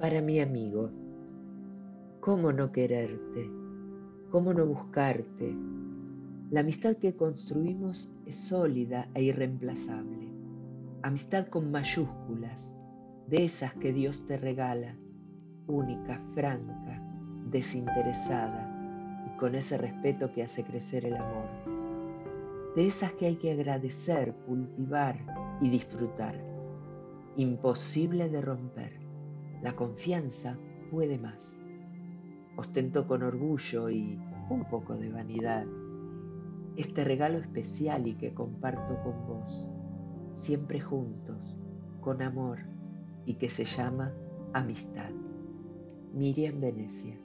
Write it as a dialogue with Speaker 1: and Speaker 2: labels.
Speaker 1: mi amigo. ¿Cómo no quererte? ¿Cómo no buscarte? La amistad que construimos es sólida e irreemplazable. Amistad con mayúsculas, de esas que Dios te regala, única, franca, desinteresada y con ese respeto que hace crecer el amor. De esas que hay que agradecer, cultivar y disfrutar. Imposible de romper. La confianza puede más. Ostento con orgullo y un poco de vanidad este regalo especial y que comparto con vos, siempre juntos, con amor y que se llama amistad. Miriam Venecia.